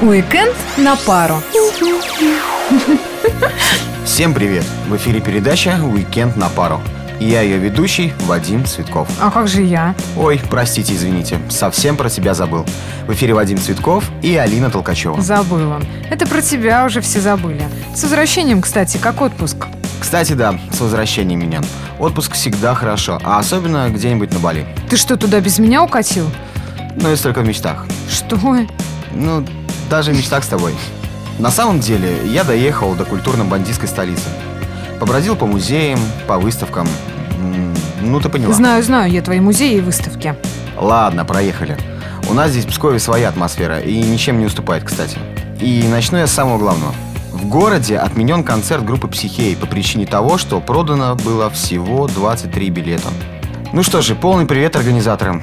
Уикенд на пару. Всем привет! В эфире передача «Уикенд на пару». И я ее ведущий Вадим Цветков. А как же я? Ой, простите, извините, совсем про тебя забыл. В эфире Вадим Цветков и Алина Толкачева. Забыла. Это про тебя уже все забыли. С возвращением, кстати, как отпуск? Кстати, да, с возвращением меня. Отпуск всегда хорошо, а особенно где-нибудь на Бали. Ты что, туда без меня укатил? Ну, если только в мечтах. Что? Ну, даже в мечтах с тобой. На самом деле, я доехал до культурно-бандитской столицы. Побродил по музеям, по выставкам. Ну, ты поняла. Знаю, знаю я твои музеи и выставки. Ладно, проехали. У нас здесь в Пскове своя атмосфера и ничем не уступает, кстати. И начну я с самого главного. В городе отменен концерт группы «Психей» по причине того, что продано было всего 23 билета. Ну что же, полный привет организаторам.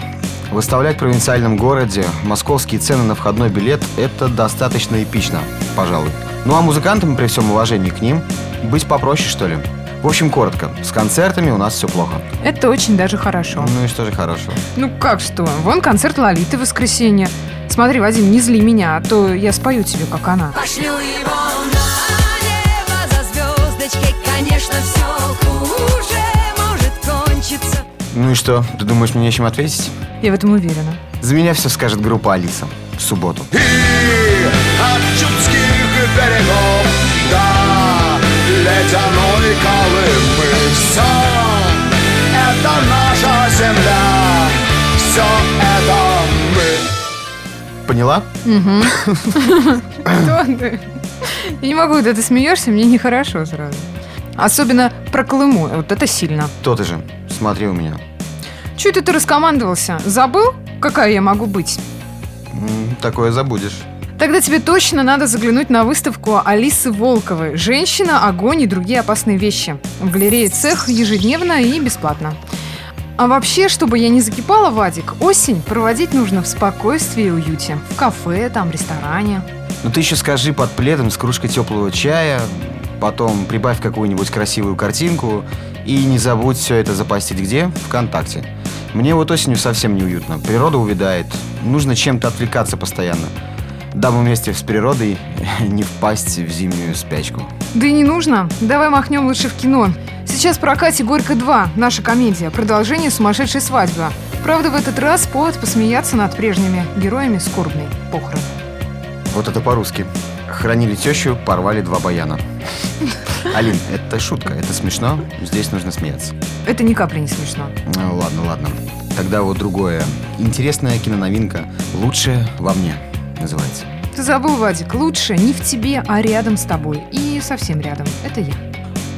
Выставлять в провинциальном городе московские цены на входной билет – это достаточно эпично, пожалуй. Ну а музыкантам, при всем уважении к ним, быть попроще, что ли. В общем, коротко, с концертами у нас все плохо. Это очень даже хорошо. Ну и что же хорошего? Ну как что? Вон концерт Лолиты в воскресенье. Смотри, Вадим, не зли меня, а то я спою тебе, как она. Пошлю его на небо за звездочкой Конечно, все Ну и что, ты думаешь, мне нечем ответить? Я в этом уверена. За меня все скажет группа Алиса в субботу. И от чудских берегов до ледяной Колымы Все это наша земля, все это мы. Поняла? Кто ты? Я не могу, когда ты смеешься, мне нехорошо сразу. Особенно про Колыму, вот это сильно. То ты же, смотри у меня. Чего это ты раскомандовался? Забыл, какая я могу быть? Такое забудешь. Тогда тебе точно надо заглянуть на выставку Алисы Волковой «Женщина, огонь и другие опасные вещи» в галерее «Цех» ежедневно и бесплатно. А вообще, чтобы я не закипала, Вадик, осень проводить нужно в спокойствии и уюте. В кафе, там, ресторане. Ну ты еще скажи под пледом с кружкой теплого чая, потом прибавь какую-нибудь красивую картинку и не забудь все это запостить где? Вконтакте. Мне вот осенью совсем неуютно. Природа увядает. Нужно чем-то отвлекаться постоянно. Дабы вместе с природой не впасть в зимнюю спячку. Да и не нужно. Давай махнем лучше в кино. Сейчас в прокате «Горько 2», наша комедия, продолжение «Сумасшедшей свадьбы». Правда, в этот раз повод посмеяться над прежними героями скорбной похороны. Вот это по-русски. Хранили тещу, порвали два баяна. Алин, это шутка, это смешно, здесь нужно смеяться. Это ни капли не смешно. Ну, ладно, ладно. Тогда вот другое. Интересная киноновинка «Лучшее во мне» называется. Ты забыл, Вадик, лучше не в тебе, а рядом с тобой. И совсем рядом. Это я.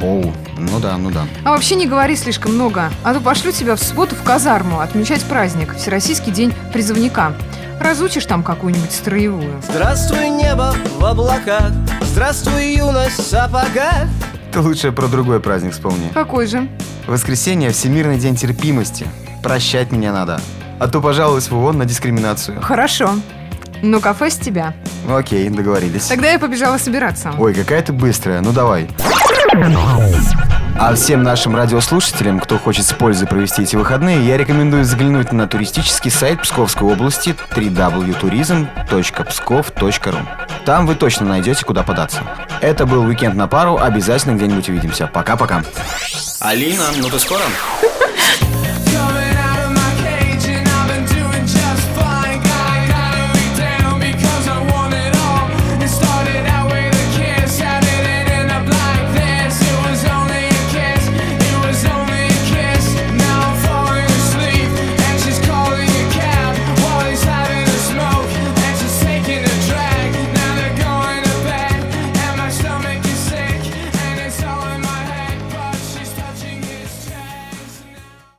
Оу, ну да, ну да. А вообще не говори слишком много, а то пошлю тебя в субботу в казарму отмечать праздник, Всероссийский день призывника. Разучишь там какую-нибудь строевую. Здравствуй, небо в облаках Здравствуй, юность в сапогах Ты лучше про другой праздник вспомни. Какой же? Воскресенье – Всемирный день терпимости. Прощать меня надо. А то пожалуюсь в ООН на дискриминацию. Хорошо. Но кафе с тебя. Ну, окей, договорились. Тогда я побежала собираться. Ой, какая ты быстрая, ну давай. А всем нашим радиослушателям, кто хочет с пользой провести эти выходные, я рекомендую заглянуть на туристический сайт Псковской области www.tourism.pskov.ru Там вы точно найдете, куда податься. Это был «Уикенд на пару», обязательно где-нибудь увидимся. Пока-пока. Алина, ну ты скоро?